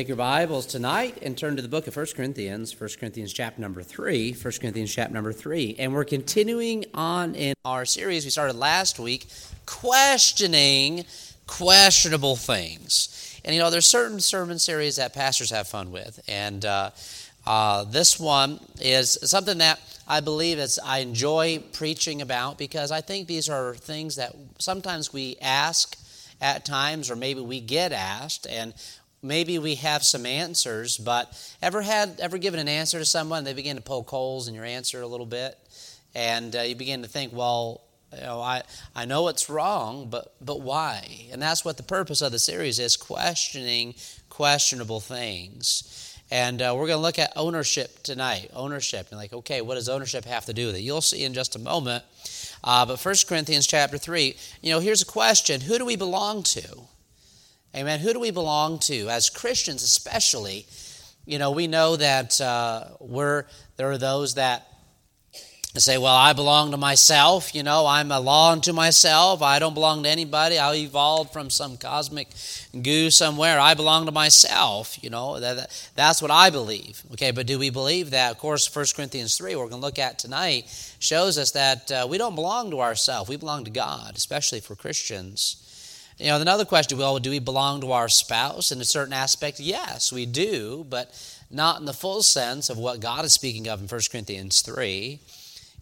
Take your Bibles tonight and turn to the book of 1 Corinthians, 1 Corinthians chapter number 3, 1 Corinthians chapter number 3. And we're continuing on in our series we started last week, questioning questionable things. And you know, there's certain sermon series that pastors have fun with. And uh, uh, this one is something that I believe is I enjoy preaching about because I think these are things that sometimes we ask at times or maybe we get asked and maybe we have some answers, but ever had ever given an answer to someone, they begin to poke holes in your answer a little bit, and uh, you begin to think, well, you know, I, I know it's wrong, but but why? And that's what the purpose of the series is: questioning questionable things. And uh, we're going to look at ownership tonight. Ownership, and like, okay, what does ownership have to do with it? You'll see in just a moment. Uh, but 1 Corinthians chapter 3, you know, here's a question Who do we belong to? Amen. Who do we belong to? As Christians, especially, you know, we know that uh, we're, there are those that say, well, I belong to myself. You know, I'm a law unto myself. I don't belong to anybody. I evolved from some cosmic goo somewhere. I belong to myself. You know, that, that's what I believe. Okay, but do we believe that? Of course, 1 Corinthians 3, we're going to look at tonight, shows us that uh, we don't belong to ourselves. We belong to God, especially for Christians. You know, another question, well, do we belong to our spouse in a certain aspect? Yes, we do, but not in the full sense of what God is speaking of in 1 Corinthians 3.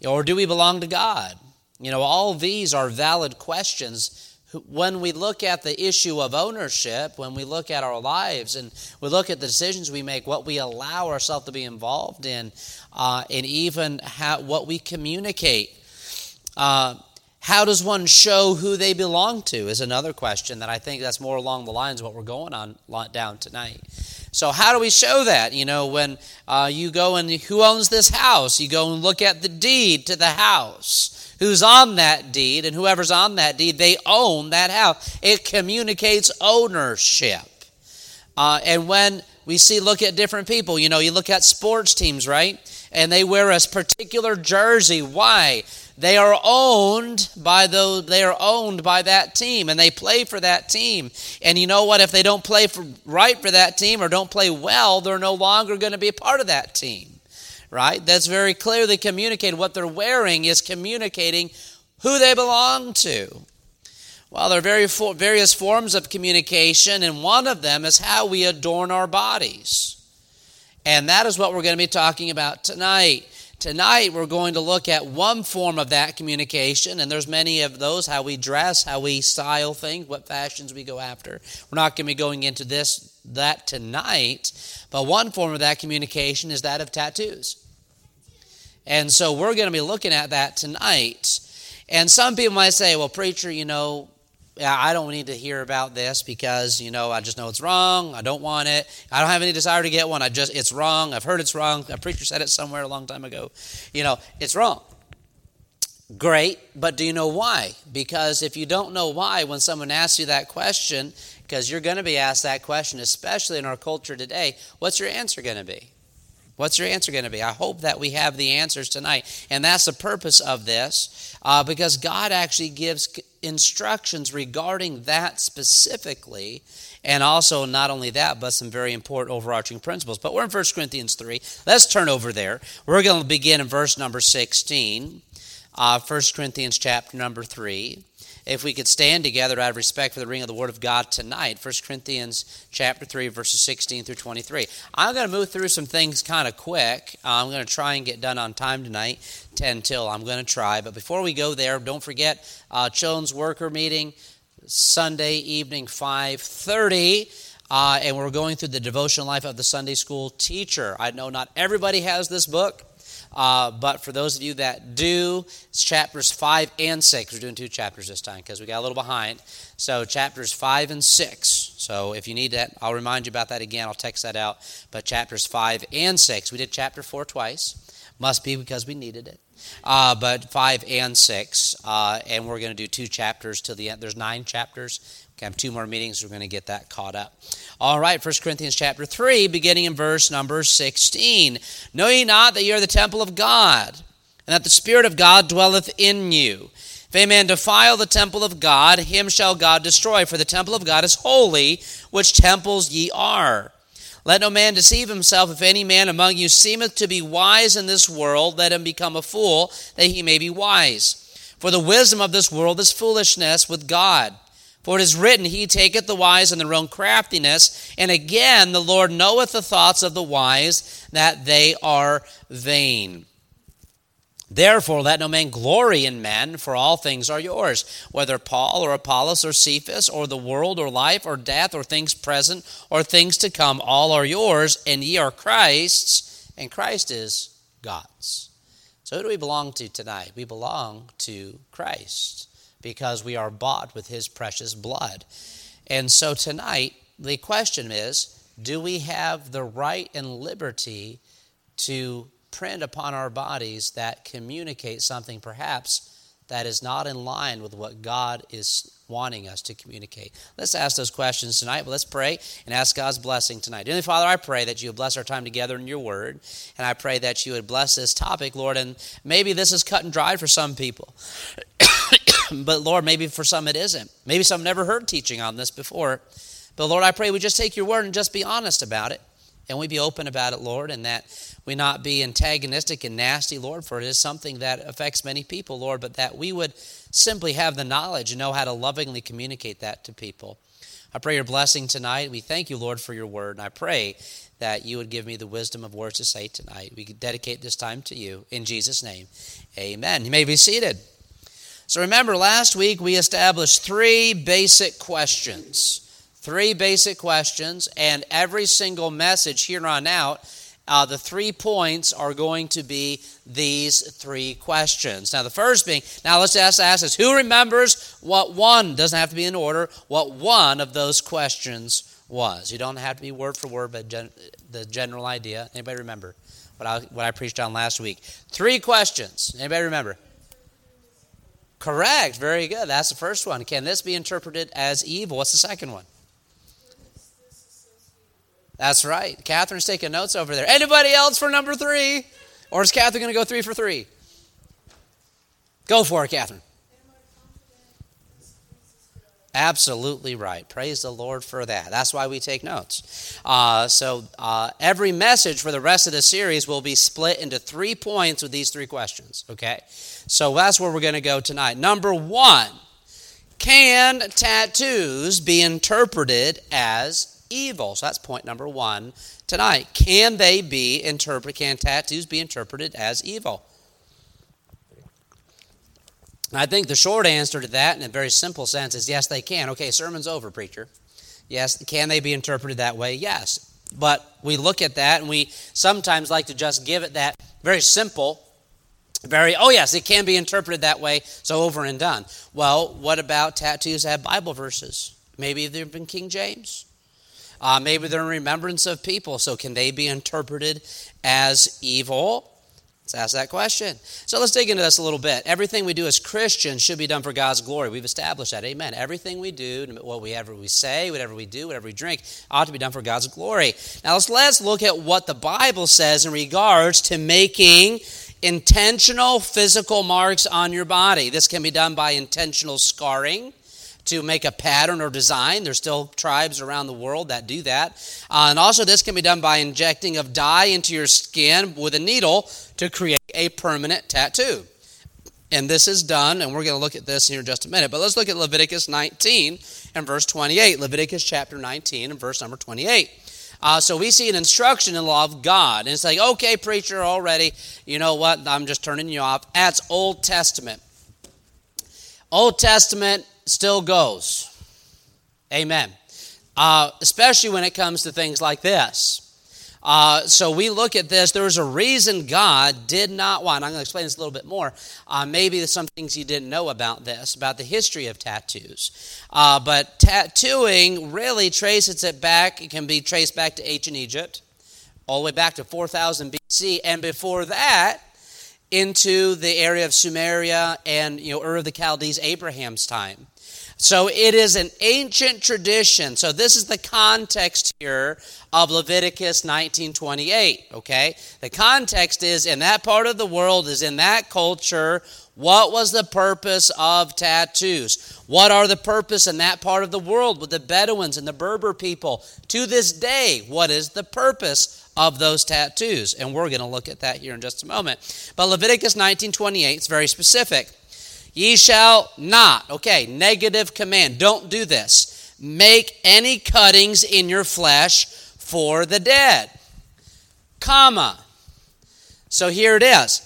Or do we belong to God? You know, all these are valid questions when we look at the issue of ownership, when we look at our lives and we look at the decisions we make, what we allow ourselves to be involved in, uh, and even how, what we communicate. Uh, how does one show who they belong to is another question that I think that's more along the lines of what we're going on down tonight. So how do we show that? You know, when uh, you go and who owns this house? You go and look at the deed to the house. Who's on that deed? And whoever's on that deed, they own that house. It communicates ownership. Uh, and when we see, look at different people, you know, you look at sports teams, right? And they wear a particular jersey. Why? They are owned by those they are owned by that team and they play for that team. And you know what? If they don't play for, right for that team or don't play well, they're no longer going to be a part of that team. Right? That's very clearly communicated. What they're wearing is communicating who they belong to. Well, there are very various forms of communication, and one of them is how we adorn our bodies. And that is what we're going to be talking about tonight. Tonight we're going to look at one form of that communication, and there's many of those, how we dress, how we style things, what fashions we go after. We're not going to be going into this that tonight, but one form of that communication is that of tattoos. And so we're going to be looking at that tonight. And some people might say, well, preacher, you know, I don't need to hear about this because, you know, I just know it's wrong. I don't want it. I don't have any desire to get one. I just, it's wrong. I've heard it's wrong. A preacher said it somewhere a long time ago. You know, it's wrong. Great, but do you know why? Because if you don't know why, when someone asks you that question, because you're going to be asked that question, especially in our culture today, what's your answer going to be? What's your answer going to be? I hope that we have the answers tonight. And that's the purpose of this, uh, because God actually gives instructions regarding that specifically. And also, not only that, but some very important overarching principles. But we're in 1 Corinthians 3. Let's turn over there. We're going to begin in verse number 16. Uh, 1 Corinthians chapter number 3 if we could stand together out of respect for the reading of the Word of God tonight, 1 Corinthians chapter 3, verses 16 through 23. I'm going to move through some things kind of quick. I'm going to try and get done on time tonight, 10 till. I'm going to try. But before we go there, don't forget uh, Children's Worker Meeting, Sunday evening, 5.30. Uh, and we're going through the devotional life of the Sunday school teacher. I know not everybody has this book. Uh, but for those of you that do, it's chapters 5 and 6. We're doing two chapters this time because we got a little behind. So, chapters 5 and 6. So, if you need that, I'll remind you about that again. I'll text that out. But chapters 5 and 6. We did chapter 4 twice. Must be because we needed it. Uh, but 5 and 6. Uh, and we're going to do two chapters till the end. There's nine chapters. We have two more meetings. We're going to get that caught up. All right, 1 Corinthians chapter 3, beginning in verse number 16. Know ye not that ye are the temple of God, and that the Spirit of God dwelleth in you? If a man defile the temple of God, him shall God destroy, for the temple of God is holy, which temples ye are. Let no man deceive himself. If any man among you seemeth to be wise in this world, let him become a fool, that he may be wise. For the wisdom of this world is foolishness with God. For it is written, He taketh the wise in their own craftiness. And again, the Lord knoweth the thoughts of the wise, that they are vain. Therefore, let no man glory in men, for all things are yours, whether Paul or Apollos or Cephas or the world or life or death or things present or things to come, all are yours, and ye are Christ's, and Christ is God's. So, who do we belong to tonight? We belong to Christ because we are bought with his precious blood. And so, tonight, the question is do we have the right and liberty to print upon our bodies that communicate something perhaps that is not in line with what God is wanting us to communicate. Let's ask those questions tonight, but let's pray and ask God's blessing tonight. Dearly Father, I pray that you would bless our time together in your word, and I pray that you would bless this topic, Lord, and maybe this is cut and dried for some people. but Lord, maybe for some it isn't. Maybe some never heard teaching on this before. But Lord, I pray we just take your word and just be honest about it and we be open about it, Lord, and that we not be antagonistic and nasty, Lord, for it is something that affects many people, Lord, but that we would simply have the knowledge and know how to lovingly communicate that to people. I pray your blessing tonight. We thank you, Lord, for your word, and I pray that you would give me the wisdom of words to say tonight. We dedicate this time to you. In Jesus' name, amen. You may be seated. So remember, last week we established three basic questions Three basic questions, and every single message here on out, uh, the three points are going to be these three questions. Now, the first being, now let's ask, ask this who remembers what one, doesn't have to be in order, what one of those questions was? You don't have to be word for word, but gen, the general idea. Anybody remember what I, what I preached on last week? Three questions. Anybody remember? Correct. Very good. That's the first one. Can this be interpreted as evil? What's the second one? That's right. Catherine's taking notes over there. Anybody else for number three? Or is Catherine going to go three for three? Go for it, Catherine. Absolutely right. Praise the Lord for that. That's why we take notes. Uh, so uh, every message for the rest of the series will be split into three points with these three questions. Okay? So that's where we're going to go tonight. Number one Can tattoos be interpreted as evil. So that's point number one tonight. Can they be interpreted? Can tattoos be interpreted as evil? I think the short answer to that, in a very simple sense, is yes, they can. Okay, sermon's over, preacher. Yes, can they be interpreted that way? Yes. But we look at that and we sometimes like to just give it that very simple, very, oh yes, it can be interpreted that way, so over and done. Well, what about tattoos that have Bible verses? Maybe they've been King James. Uh, maybe they're in remembrance of people, so can they be interpreted as evil? Let's ask that question. So let's dig into this a little bit. Everything we do as Christians should be done for God's glory. We've established that. Amen. Everything we do, whatever we say, whatever we do, whatever we drink, ought to be done for God's glory. Now let's, let's look at what the Bible says in regards to making intentional physical marks on your body. This can be done by intentional scarring to make a pattern or design. There's still tribes around the world that do that. Uh, and also, this can be done by injecting of dye into your skin with a needle to create a permanent tattoo. And this is done, and we're going to look at this here in just a minute. But let's look at Leviticus 19 and verse 28. Leviticus chapter 19 and verse number 28. Uh, so we see an instruction in the law of God. And it's like, okay, preacher, already, you know what? I'm just turning you off. That's Old Testament. Old Testament still goes. Amen. Uh, especially when it comes to things like this. Uh, so we look at this. There's a reason God did not want. I'm going to explain this a little bit more. Uh, maybe some things you didn't know about this, about the history of tattoos. Uh, but tattooing really traces it back. It can be traced back to ancient Egypt, all the way back to 4000 BC, and before that, into the area of Sumeria and you know Ur of the Chaldees, Abraham's time. So it is an ancient tradition. So this is the context here of Leviticus 19:28, okay? The context is in that part of the world is in that culture what was the purpose of tattoos? What are the purpose in that part of the world with the Bedouins and the Berber people? To this day, what is the purpose of those tattoos? And we're going to look at that here in just a moment. But Leviticus 19:28 is very specific. Ye shall not, okay, negative command. Don't do this. Make any cuttings in your flesh for the dead. Comma. So here it is.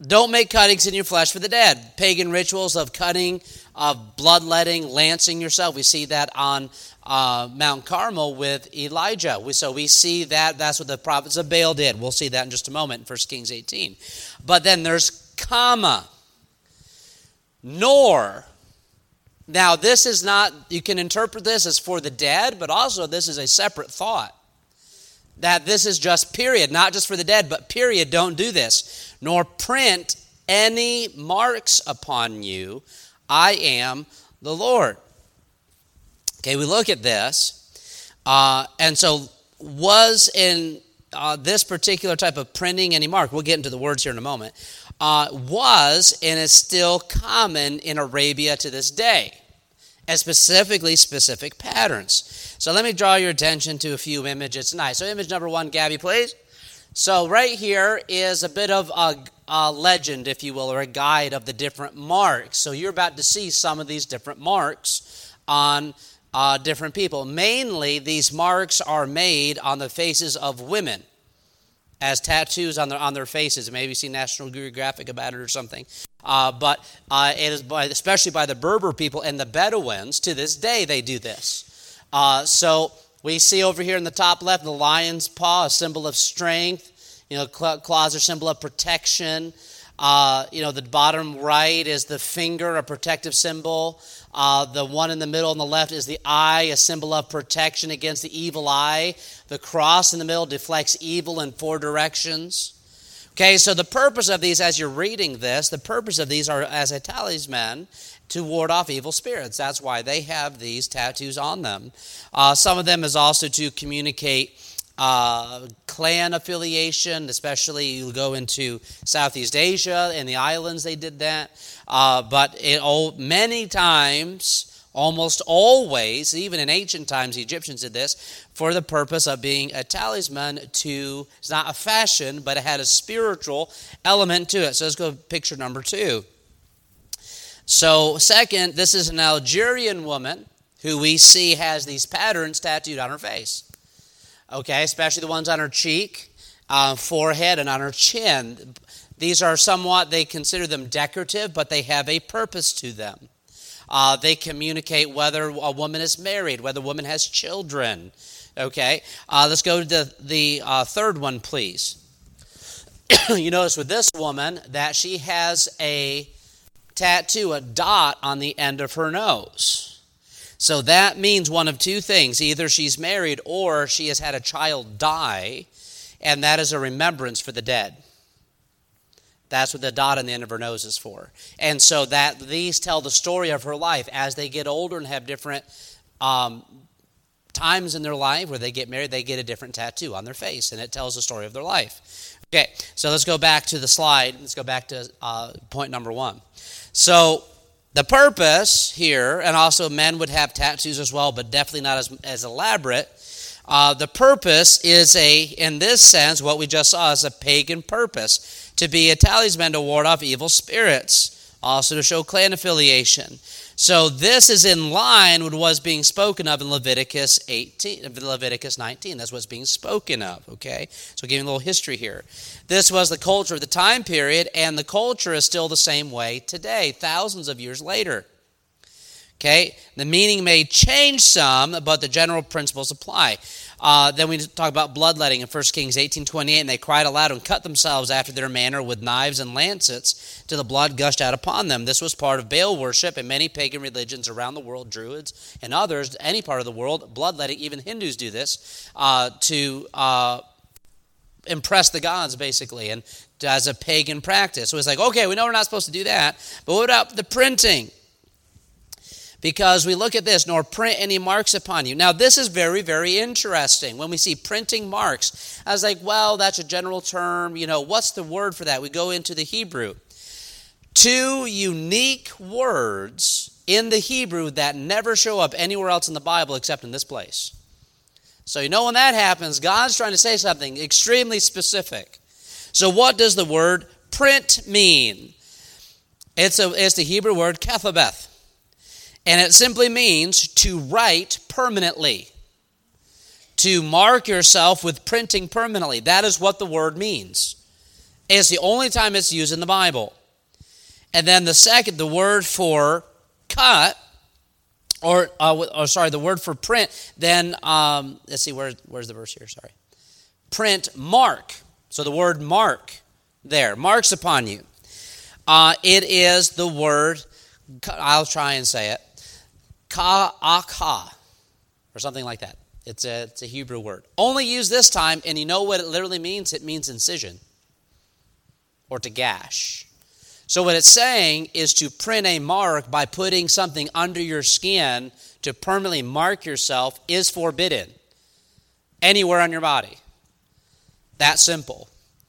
Don't make cuttings in your flesh for the dead. Pagan rituals of cutting, of bloodletting, lancing yourself. We see that on uh, Mount Carmel with Elijah. We, so we see that that's what the prophets of Baal did. We'll see that in just a moment in 1 Kings 18. But then there's comma nor. Now, this is not, you can interpret this as for the dead, but also this is a separate thought. That this is just period, not just for the dead, but period, don't do this. Nor print any marks upon you. I am the Lord. Okay, we look at this. Uh, and so, was in uh, this particular type of printing any mark? We'll get into the words here in a moment uh, was and is still common in Arabia to this day, and specifically specific patterns. So let me draw your attention to a few images tonight. So, image number one, Gabby, please. So, right here is a bit of a, a legend, if you will, or a guide of the different marks. So, you're about to see some of these different marks on uh, different people. Mainly, these marks are made on the faces of women as tattoos on their on their faces. Maybe see National Geographic about it or something. Uh, but uh, it is by, especially by the Berber people and the Bedouins. To this day, they do this. Uh, so we see over here in the top left the lion's paw, a symbol of strength. You know, claws are symbol of protection. Uh, you know, the bottom right is the finger, a protective symbol. Uh, the one in the middle on the left is the eye, a symbol of protection against the evil eye. The cross in the middle deflects evil in four directions. Okay, so the purpose of these, as you're reading this, the purpose of these are as a talisman to ward off evil spirits. That's why they have these tattoos on them. Uh, some of them is also to communicate uh, clan affiliation, especially you go into Southeast Asia and the islands, they did that. Uh, but it, oh, many times, almost always, even in ancient times, the Egyptians did this for the purpose of being a talisman to, it's not a fashion, but it had a spiritual element to it. So let's go to picture number two. So, second, this is an Algerian woman who we see has these patterns tattooed on her face okay, especially the ones on her cheek, uh, forehead, and on her chin. These are somewhat, they consider them decorative, but they have a purpose to them. Uh, they communicate whether a woman is married, whether a woman has children. Okay, uh, let's go to the, the uh, third one, please. you notice with this woman that she has a tattoo, a dot on the end of her nose. So that means one of two things either she's married or she has had a child die, and that is a remembrance for the dead. That's what the dot on the end of her nose is for. And so that these tell the story of her life as they get older and have different um, times in their life where they get married, they get a different tattoo on their face, and it tells the story of their life. Okay, so let's go back to the slide. Let's go back to uh, point number one. So the purpose here, and also men would have tattoos as well, but definitely not as, as elaborate. Uh, the purpose is a, in this sense, what we just saw is a pagan purpose to be a talisman to ward off evil spirits, also to show clan affiliation. So this is in line with what's being spoken of in Leviticus 18, Leviticus 19. That's what's being spoken of, okay? So giving a little history here. This was the culture of the time period, and the culture is still the same way today, thousands of years later. Okay? The meaning may change some, but the general principles apply. Uh, then we talk about bloodletting in 1 Kings 18.28, and they cried aloud and cut themselves after their manner with knives and lancets till the blood gushed out upon them. This was part of Baal worship in many pagan religions around the world, Druids and others, any part of the world, bloodletting, even Hindus do this, uh, to uh, impress the gods, basically, and as a pagan practice. So it's like, okay, we know we're not supposed to do that, but what about the printing? Because we look at this, nor print any marks upon you. Now, this is very, very interesting. When we see printing marks, I was like, well, that's a general term. You know, what's the word for that? We go into the Hebrew. Two unique words in the Hebrew that never show up anywhere else in the Bible except in this place. So, you know, when that happens, God's trying to say something extremely specific. So, what does the word print mean? It's, a, it's the Hebrew word kethabeth, and it simply means to write permanently, to mark yourself with printing permanently. That is what the word means. It's the only time it's used in the Bible. And then the second, the word for cut, or, uh, or sorry, the word for print, then, um, let's see, where, where's the verse here? Sorry. Print, mark. So the word mark there, marks upon you. Uh, it is the word, I'll try and say it, ka'aka, or something like that. It's a, it's a Hebrew word. Only used this time, and you know what it literally means? It means incision or to gash. So, what it's saying is to print a mark by putting something under your skin to permanently mark yourself is forbidden anywhere on your body. That simple.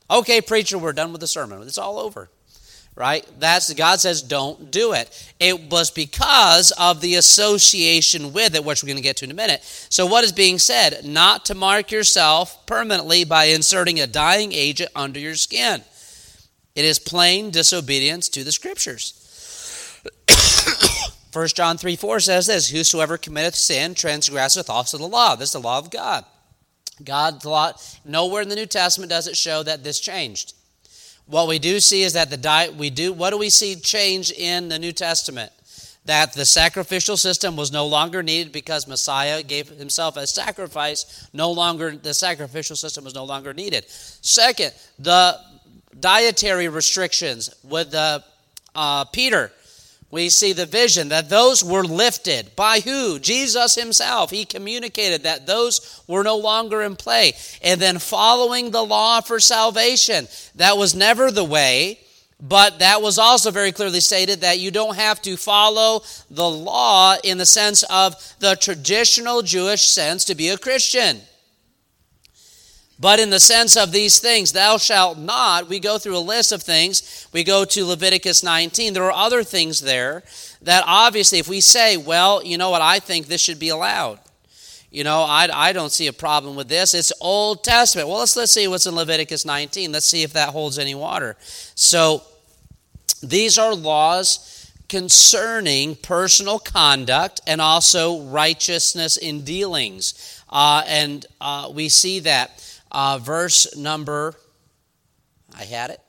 Okay, preacher, we're done with the sermon. It's all over. Right? That's God says don't do it. It was because of the association with it, which we're going to get to in a minute. So what is being said? Not to mark yourself permanently by inserting a dying agent under your skin. It is plain disobedience to the scriptures. 1 John 3 4 says this Whosoever committeth sin transgresseth also the law. This is the law of God. God thought nowhere in the New Testament does it show that this changed. What we do see is that the diet we do what do we see change in the New Testament? That the sacrificial system was no longer needed because Messiah gave himself as sacrifice. No longer the sacrificial system was no longer needed. Second, the dietary restrictions with uh, Peter. We see the vision that those were lifted by who? Jesus himself. He communicated that those were no longer in play. And then following the law for salvation. That was never the way, but that was also very clearly stated that you don't have to follow the law in the sense of the traditional Jewish sense to be a Christian. But in the sense of these things, thou shalt not, we go through a list of things. We go to Leviticus 19. There are other things there that obviously, if we say, well, you know what, I think this should be allowed. You know, I, I don't see a problem with this. It's Old Testament. Well, let's, let's see what's in Leviticus 19. Let's see if that holds any water. So, these are laws concerning personal conduct and also righteousness in dealings. Uh, and uh, we see that uh, verse number, I had it,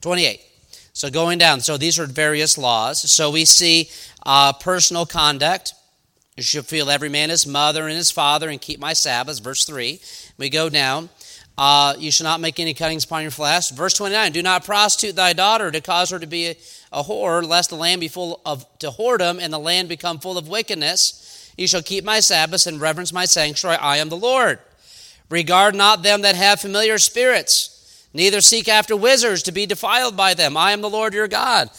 28. So going down, so these are various laws. So we see uh, personal conduct. You should feel every man his mother and his father and keep my Sabbaths. Verse 3. We go down. Uh, you shall not make any cuttings upon your flesh. Verse 29. Do not prostitute thy daughter to cause her to be a, a whore, lest the land be full of to whoredom and the land become full of wickedness. You shall keep my Sabbaths and reverence my sanctuary. I am the Lord. Regard not them that have familiar spirits, neither seek after wizards to be defiled by them. I am the Lord your God.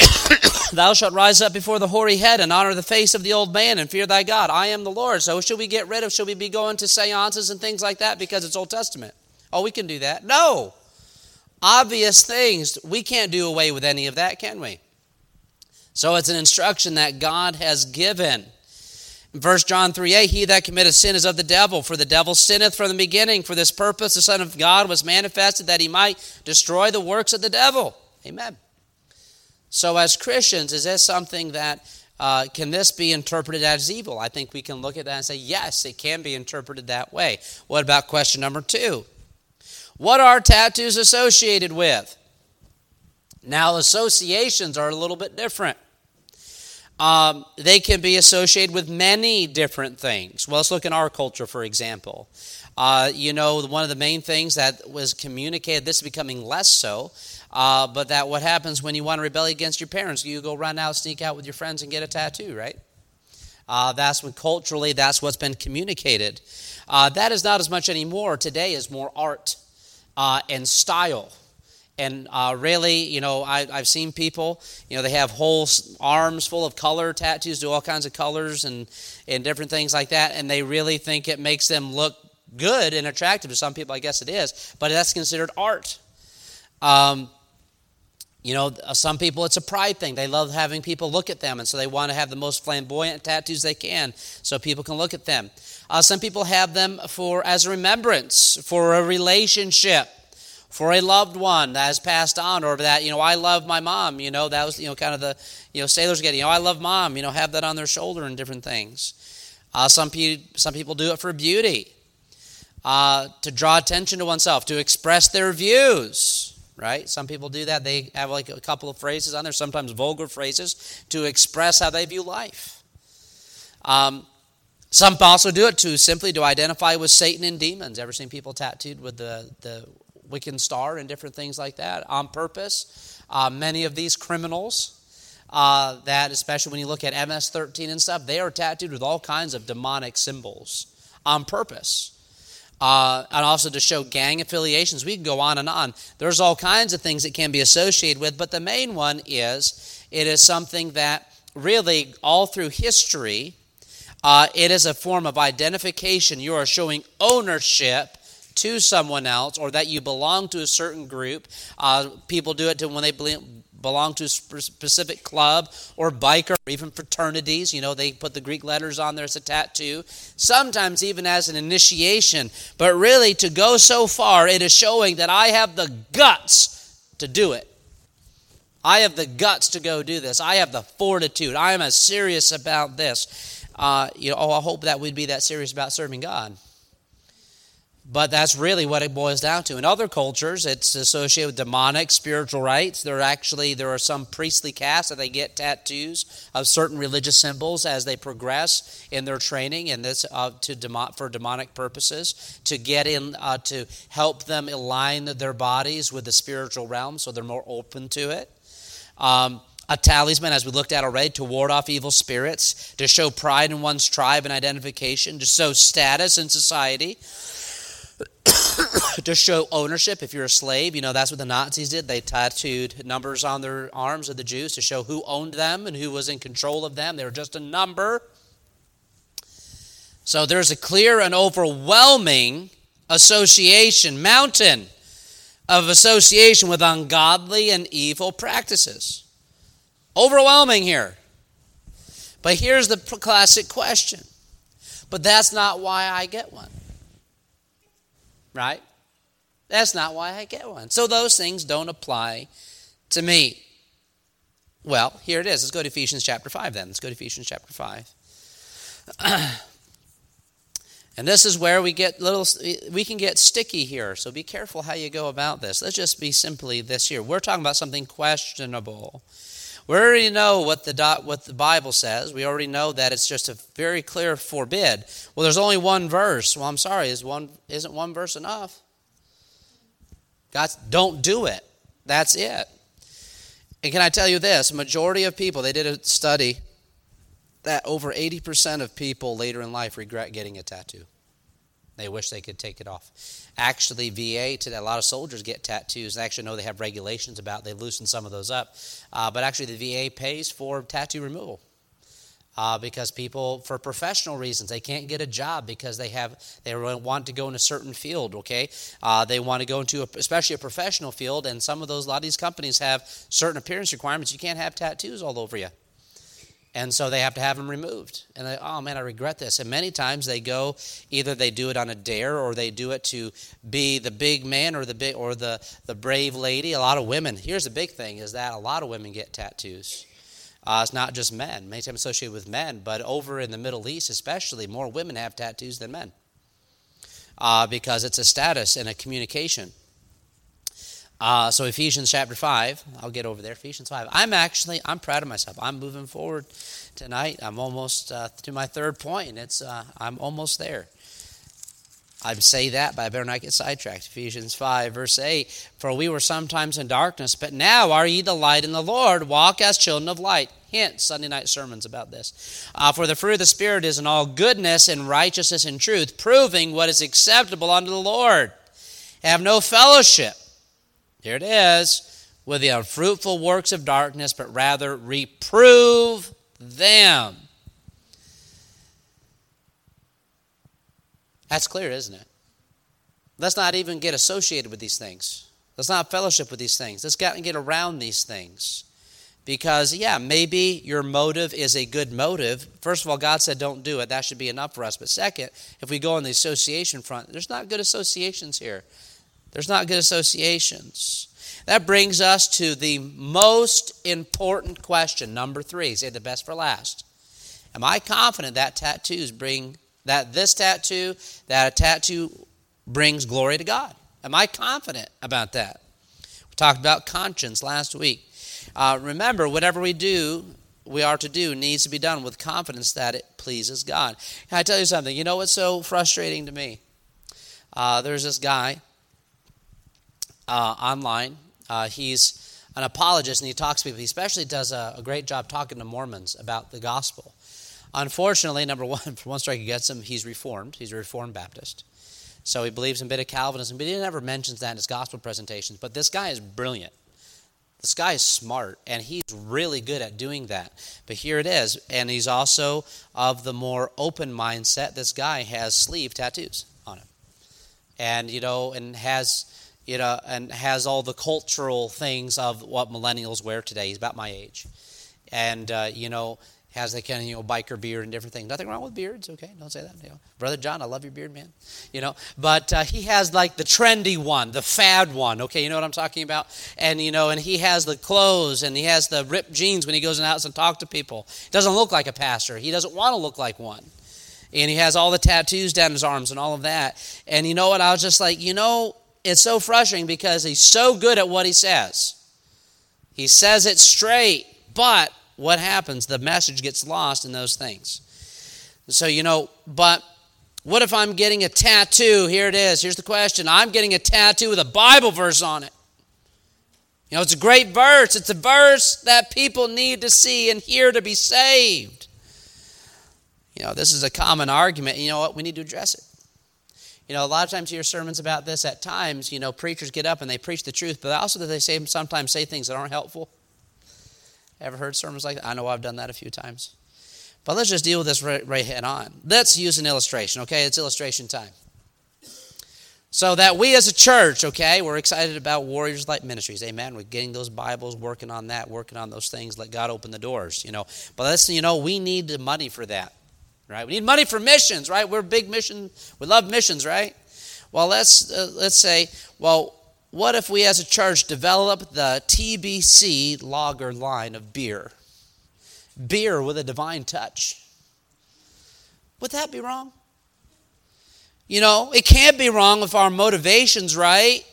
Thou shalt rise up before the hoary head and honor the face of the old man and fear thy God. I am the Lord. So, should we get rid of, should we be going to seances and things like that because it's Old Testament? Oh, we can do that. No. Obvious things. We can't do away with any of that, can we? So, it's an instruction that God has given. Verse John 3 8, he that committeth sin is of the devil, for the devil sinneth from the beginning. For this purpose the Son of God was manifested that he might destroy the works of the devil. Amen. So, as Christians, is this something that uh, can this be interpreted as evil? I think we can look at that and say, yes, it can be interpreted that way. What about question number two? What are tattoos associated with? Now, associations are a little bit different. Um, they can be associated with many different things. Well, let's look in our culture, for example. Uh, you know, one of the main things that was communicated, this is becoming less so, uh, but that what happens when you want to rebel against your parents, you go run out, sneak out with your friends, and get a tattoo, right? Uh, that's when culturally, that's what's been communicated. Uh, that is not as much anymore. Today is more art uh, and style and uh, really, you know, I, have seen people, you know, they have whole arms full of color tattoos, do all kinds of colors and, and different things like that, and they really think it makes them look good and attractive. To some people, I guess it is, but that's considered art. Um, you know, uh, some people it's a pride thing. They love having people look at them, and so they want to have the most flamboyant tattoos they can, so people can look at them. Uh, some people have them for as a remembrance for a relationship for a loved one that has passed on or that you know i love my mom you know that was you know kind of the you know sailors getting you know i love mom you know have that on their shoulder and different things. Uh, some, pe- some people do it for beauty uh, to draw attention to oneself to express their views right? Some people do that they have like a couple of phrases on there sometimes vulgar phrases to express how they view life. Um, some also do it to simply to identify with satan and demons. Ever seen people tattooed with the, the Wiccan star and different things like that on purpose. Uh, many of these criminals, uh, that especially when you look at MS 13 and stuff, they are tattooed with all kinds of demonic symbols on purpose. Uh, and also to show gang affiliations. We can go on and on. There's all kinds of things that can be associated with, but the main one is it is something that really all through history, uh, it is a form of identification. You are showing ownership to someone else or that you belong to a certain group. Uh, people do it to when they belong to a specific club or biker or even fraternities. You know, they put the Greek letters on there as a tattoo, sometimes even as an initiation. But really, to go so far, it is showing that I have the guts to do it. I have the guts to go do this. I have the fortitude. I am as serious about this. Uh, you know, oh, I hope that we'd be that serious about serving God. But that's really what it boils down to. In other cultures, it's associated with demonic spiritual rites. There are actually there are some priestly castes that they get tattoos of certain religious symbols as they progress in their training, and this uh, to demo, for demonic purposes to get in uh, to help them align their bodies with the spiritual realm, so they're more open to it. Um, a talisman, as we looked at already, to ward off evil spirits, to show pride in one's tribe and identification, to show status in society. to show ownership if you're a slave. You know, that's what the Nazis did. They tattooed numbers on their arms of the Jews to show who owned them and who was in control of them. They were just a number. So there's a clear and overwhelming association, mountain of association with ungodly and evil practices. Overwhelming here. But here's the classic question. But that's not why I get one right? That's not why I get one. So those things don't apply to me. Well, here it is. Let's go to Ephesians chapter 5 then. Let's go to Ephesians chapter 5. and this is where we get little we can get sticky here. So be careful how you go about this. Let's just be simply this here. We're talking about something questionable. We already know what the, what the Bible says. We already know that it's just a very clear forbid. Well, there's only one verse. Well, I'm sorry, is one, isn't one verse enough? God, don't do it. That's it. And can I tell you this? Majority of people, they did a study that over 80% of people later in life regret getting a tattoo. They wish they could take it off. Actually, VA today, a lot of soldiers get tattoos. I actually know they have regulations about. They loosen some of those up, uh, but actually, the VA pays for tattoo removal. Uh, because people, for professional reasons, they can't get a job because they have they want to go in a certain field. Okay, uh, they want to go into a, especially a professional field, and some of those a lot of these companies have certain appearance requirements. You can't have tattoos all over you. And so they have to have them removed. And they, oh man, I regret this. And many times they go, either they do it on a dare or they do it to be the big man or the big or the, the brave lady. A lot of women, here's the big thing is that a lot of women get tattoos. Uh, it's not just men, many times associated with men, but over in the Middle East, especially, more women have tattoos than men uh, because it's a status and a communication. Uh, so Ephesians chapter 5, I'll get over there, Ephesians 5. I'm actually, I'm proud of myself. I'm moving forward tonight. I'm almost uh, to my third point. It's, uh, I'm almost there. I'd say that, but I better not get sidetracked. Ephesians 5, verse 8. For we were sometimes in darkness, but now are ye the light in the Lord. Walk as children of light. Hint, Sunday night sermons about this. Uh, for the fruit of the Spirit is in all goodness and righteousness and truth, proving what is acceptable unto the Lord. Have no fellowship Here it is with the unfruitful works of darkness, but rather reprove them. That's clear, isn't it? Let's not even get associated with these things. Let's not fellowship with these things. Let's get, get around these things. Because, yeah, maybe your motive is a good motive. First of all, God said don't do it. That should be enough for us. But second, if we go on the association front, there's not good associations here. There's not good associations. That brings us to the most important question, number three. Say the best for last. Am I confident that tattoos bring that this tattoo, that a tattoo brings glory to God? Am I confident about that? We talked about conscience last week. Uh, remember, whatever we do, we are to do needs to be done with confidence that it pleases God. Can I tell you something? You know what's so frustrating to me? Uh, there's this guy uh, online. Uh, he's an apologist and he talks to people. He especially does a, a, great job talking to Mormons about the gospel. Unfortunately, number one, for one strike against him, he's reformed. He's a reformed Baptist. So he believes in a bit of Calvinism, but he never mentions that in his gospel presentations. But this guy is brilliant. This guy is smart, and he's really good at doing that. But here it is, and he's also of the more open mindset. This guy has sleeve tattoos on him, and you know, and has you know, and has all the cultural things of what millennials wear today. He's about my age, and uh, you know, has the kind of you know biker beard and different things. Nothing wrong with beards, okay? Don't say that. You know, brother John, I love your beard, man. You know, but uh, he has like the trendy one, the fad one. Okay, you know what I'm talking about? And you know, and he has the clothes and he has the ripped jeans when he goes house and talk to people. Doesn't look like a pastor. He doesn't want to look like one. And he has all the tattoos down his arms and all of that. And you know what? I was just like, you know, it's so frustrating because he's so good at what he says. He says it straight, but what happens? The message gets lost in those things. So, you know, but what if I'm getting a tattoo? Here it is. Here's the question I'm getting a tattoo with a Bible verse on it. You know, it's a great verse. It's a verse that people need to see and hear to be saved. You know, this is a common argument. You know what? We need to address it. You know, a lot of times you hear sermons about this. At times, you know, preachers get up and they preach the truth, but also that they say sometimes say things that aren't helpful. Ever heard sermons like that? I know I've done that a few times. But let's just deal with this right, right head on. Let's use an illustration, okay? It's illustration time. So that we as a church, okay, we're excited about Warriors Light Ministries. Amen. We're getting those Bibles, working on that, working on those things. Let God open the doors, you know. But let's, you know, we need the money for that, right? We need money for missions, right? We're big mission. We love missions, right? Well, let's uh, let's say, well, what if we as a church develop the TBC lager line of beer? Beer with a divine touch. Would that be wrong? You know, it can't be wrong if our motivation's right.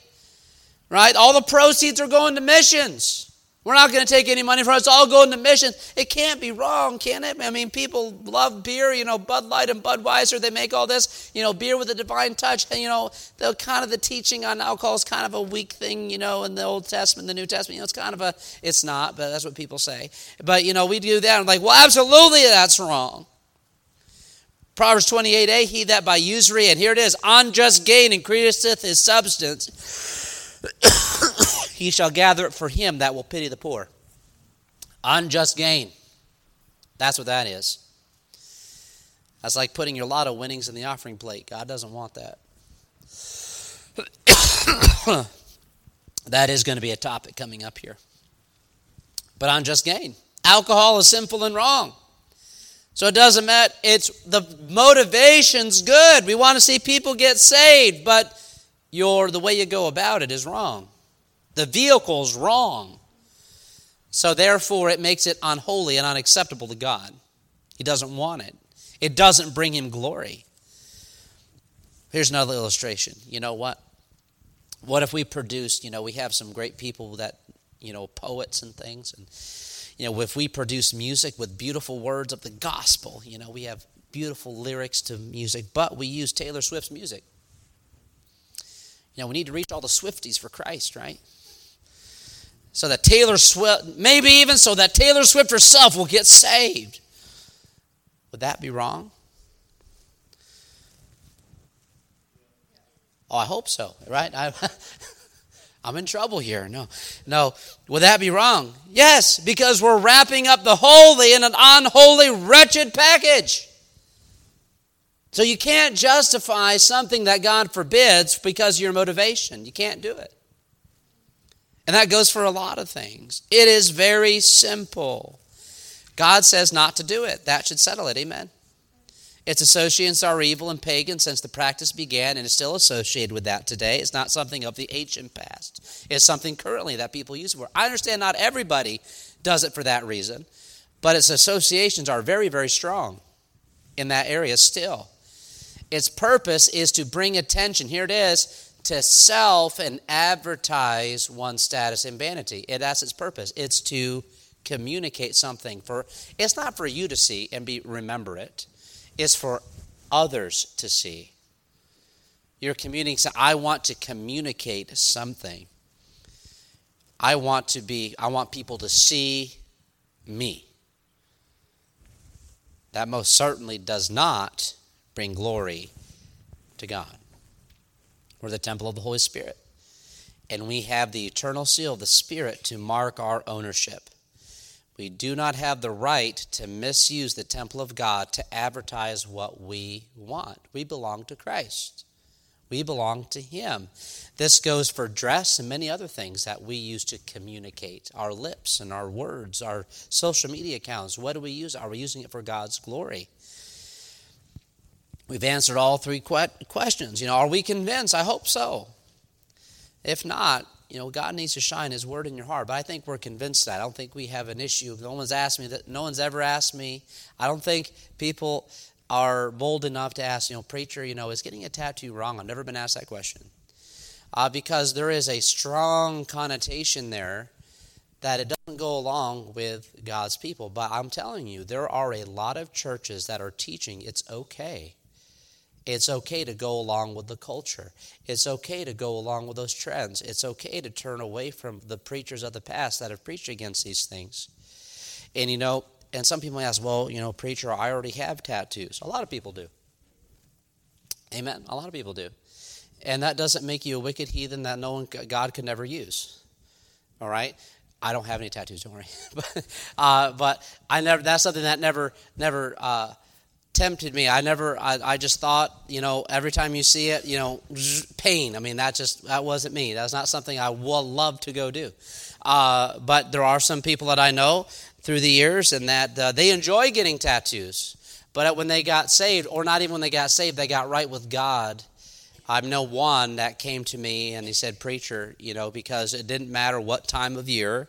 Right? All the proceeds are going to missions. We're not going to take any money from it. It's all going to missions. It can't be wrong, can it? I mean, people love beer. You know, Bud Light and Budweiser, they make all this, you know, beer with a divine touch. And, you know, the kind of the teaching on alcohol is kind of a weak thing, you know, in the Old Testament, the New Testament. You know, it's kind of a, it's not, but that's what people say. But, you know, we do that. I'm like, well, absolutely that's wrong. Proverbs 28a, he that by usury, and here it is, unjust gain increaseth his substance he shall gather it for him that will pity the poor. Unjust gain. That's what that is. That's like putting your lotto winnings in the offering plate. God doesn't want that. that is going to be a topic coming up here. But unjust gain. Alcohol is sinful and wrong. So it doesn't matter. It's the motivation's good. We want to see people get saved, but your the way you go about it is wrong. The vehicle's wrong. So therefore, it makes it unholy and unacceptable to God. He doesn't want it, it doesn't bring him glory. Here's another illustration. You know what? What if we produced, you know, we have some great people that, you know, poets and things. And, you know, if we produce music with beautiful words of the gospel, you know, we have beautiful lyrics to music, but we use Taylor Swift's music. You know, we need to reach all the Swifties for Christ, right? So that Taylor Swift, maybe even so that Taylor Swift herself will get saved. Would that be wrong? Oh, I hope so, right? I, I'm in trouble here. No, no. Would that be wrong? Yes, because we're wrapping up the holy in an unholy, wretched package. So you can't justify something that God forbids because of your motivation. You can't do it. And that goes for a lot of things. It is very simple. God says not to do it. That should settle it. Amen. Its associates are evil and pagan since the practice began and is still associated with that today. It's not something of the ancient past. It's something currently that people use for. I understand not everybody does it for that reason, but its associations are very, very strong in that area still. Its purpose is to bring attention, here it is, to self and advertise one's status in vanity. It, that's its purpose. It's to communicate something for it's not for you to see and be remember it. It's for others to see. You're communicating I want to communicate something. I want to be I want people to see me. That most certainly does not bring glory to God. We're the temple of the Holy Spirit. And we have the eternal seal of the Spirit to mark our ownership. We do not have the right to misuse the temple of God to advertise what we want. We belong to Christ. We belong to Him. This goes for dress and many other things that we use to communicate our lips and our words, our social media accounts. What do we use? Are we using it for God's glory? We've answered all three questions. You know, are we convinced? I hope so. If not, you know, God needs to shine His word in your heart. But I think we're convinced that. I don't think we have an issue. No one's asked me that. No one's ever asked me. I don't think people are bold enough to ask, you know, preacher, you know, is getting a tattoo wrong? I've never been asked that question. Uh, because there is a strong connotation there that it doesn't go along with God's people. But I'm telling you, there are a lot of churches that are teaching it's okay it's okay to go along with the culture. It's okay to go along with those trends. It's okay to turn away from the preachers of the past that have preached against these things. And you know, and some people ask, well, you know, preacher, I already have tattoos. A lot of people do. Amen. A lot of people do. And that doesn't make you a wicked heathen that no one, God could never use. All right? I don't have any tattoos, don't worry. but, uh, but I never. That's something that never, never uh, tempted me. I never, I, I just thought, you know, every time you see it, you know, pain. I mean, that just, that wasn't me. That's not something I would love to go do. Uh, but there are some people that I know through the years and that uh, they enjoy getting tattoos. But when they got saved, or not even when they got saved, they got right with God. I know one that came to me and he said, Preacher, you know, because it didn't matter what time of year,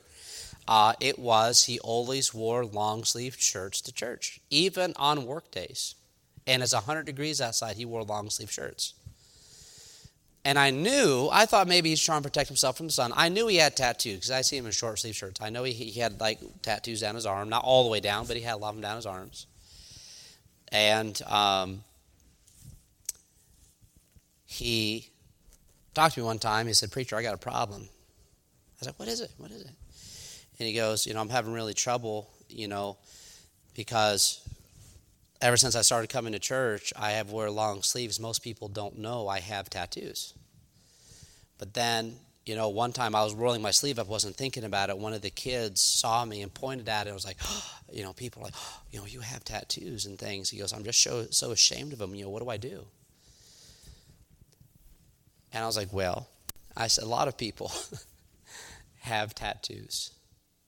uh, it was he always wore long sleeved shirts to church, even on work days. And it's 100 degrees outside, he wore long sleeve shirts. And I knew, I thought maybe he's trying to protect himself from the sun. I knew he had tattoos because I see him in short sleeve shirts. I know he, he had like tattoos down his arm, not all the way down, but he had a lot of them down his arms. And um, he talked to me one time. He said, Preacher, I got a problem. I was like, What is it? What is it? And he goes, You know, I'm having really trouble, you know, because ever since I started coming to church, I have wear long sleeves. Most people don't know I have tattoos. But then, you know, one time I was rolling my sleeve up, wasn't thinking about it. One of the kids saw me and pointed at it. I was like, oh, you know, people are like, oh, you know, you have tattoos and things. He goes, I'm just so, so ashamed of them. You know, what do I do? And I was like, well, I said, a lot of people have tattoos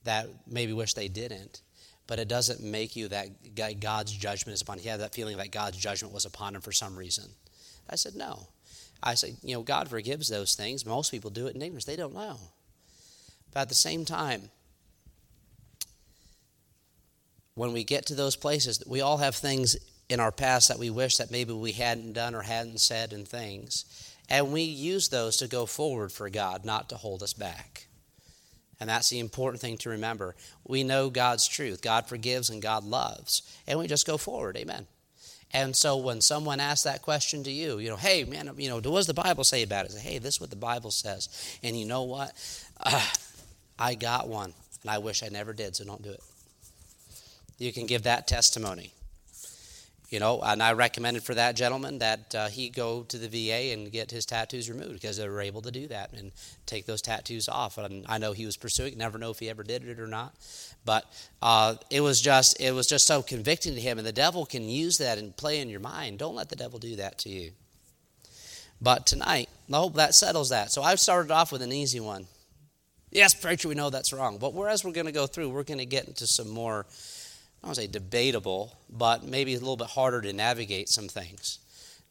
that maybe wish they didn't. But it doesn't make you that God's judgment is upon. Him. He had that feeling that God's judgment was upon him for some reason. I said, no. I said, you know, God forgives those things. Most people do it in ignorance. They don't know. But at the same time, when we get to those places, we all have things in our past that we wish that maybe we hadn't done or hadn't said and things. And we use those to go forward for God, not to hold us back. And that's the important thing to remember. We know God's truth. God forgives and God loves. And we just go forward. Amen. And so when someone asks that question to you, you know, hey, man, you know, what does the Bible say about it? Say, hey, this is what the Bible says. And you know what? Uh, I got one, and I wish I never did, so don't do it. You can give that testimony. You know, and I recommended for that gentleman that uh, he go to the VA and get his tattoos removed because they were able to do that and take those tattoos off. And I know he was pursuing. Never know if he ever did it or not. But uh, it was just it was just so convicting to him. And the devil can use that and play in your mind. Don't let the devil do that to you. But tonight, I hope that settles that. So I started off with an easy one. Yes, preacher, we know that's wrong. But whereas we're going to go through, we're going to get into some more I don't say debatable, but maybe a little bit harder to navigate some things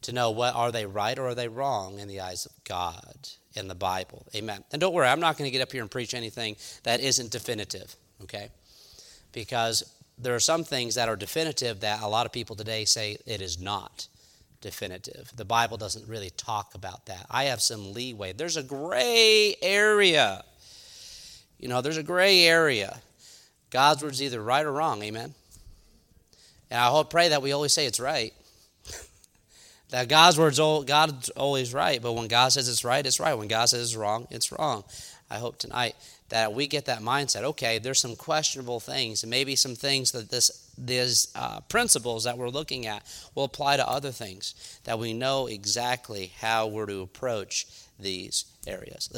to know what are they right or are they wrong in the eyes of God in the Bible. Amen. And don't worry, I'm not going to get up here and preach anything that isn't definitive, okay? Because there are some things that are definitive that a lot of people today say it is not definitive. The Bible doesn't really talk about that. I have some leeway. There's a gray area. You know, there's a gray area. God's word is either right or wrong. Amen. And I hope pray that we always say it's right. that God's word's God's always right, but when God says it's right, it's right. When God says it's wrong, it's wrong. I hope tonight that we get that mindset. Okay, there's some questionable things, and maybe some things that this these uh, principles that we're looking at will apply to other things. That we know exactly how we're to approach these areas. Let's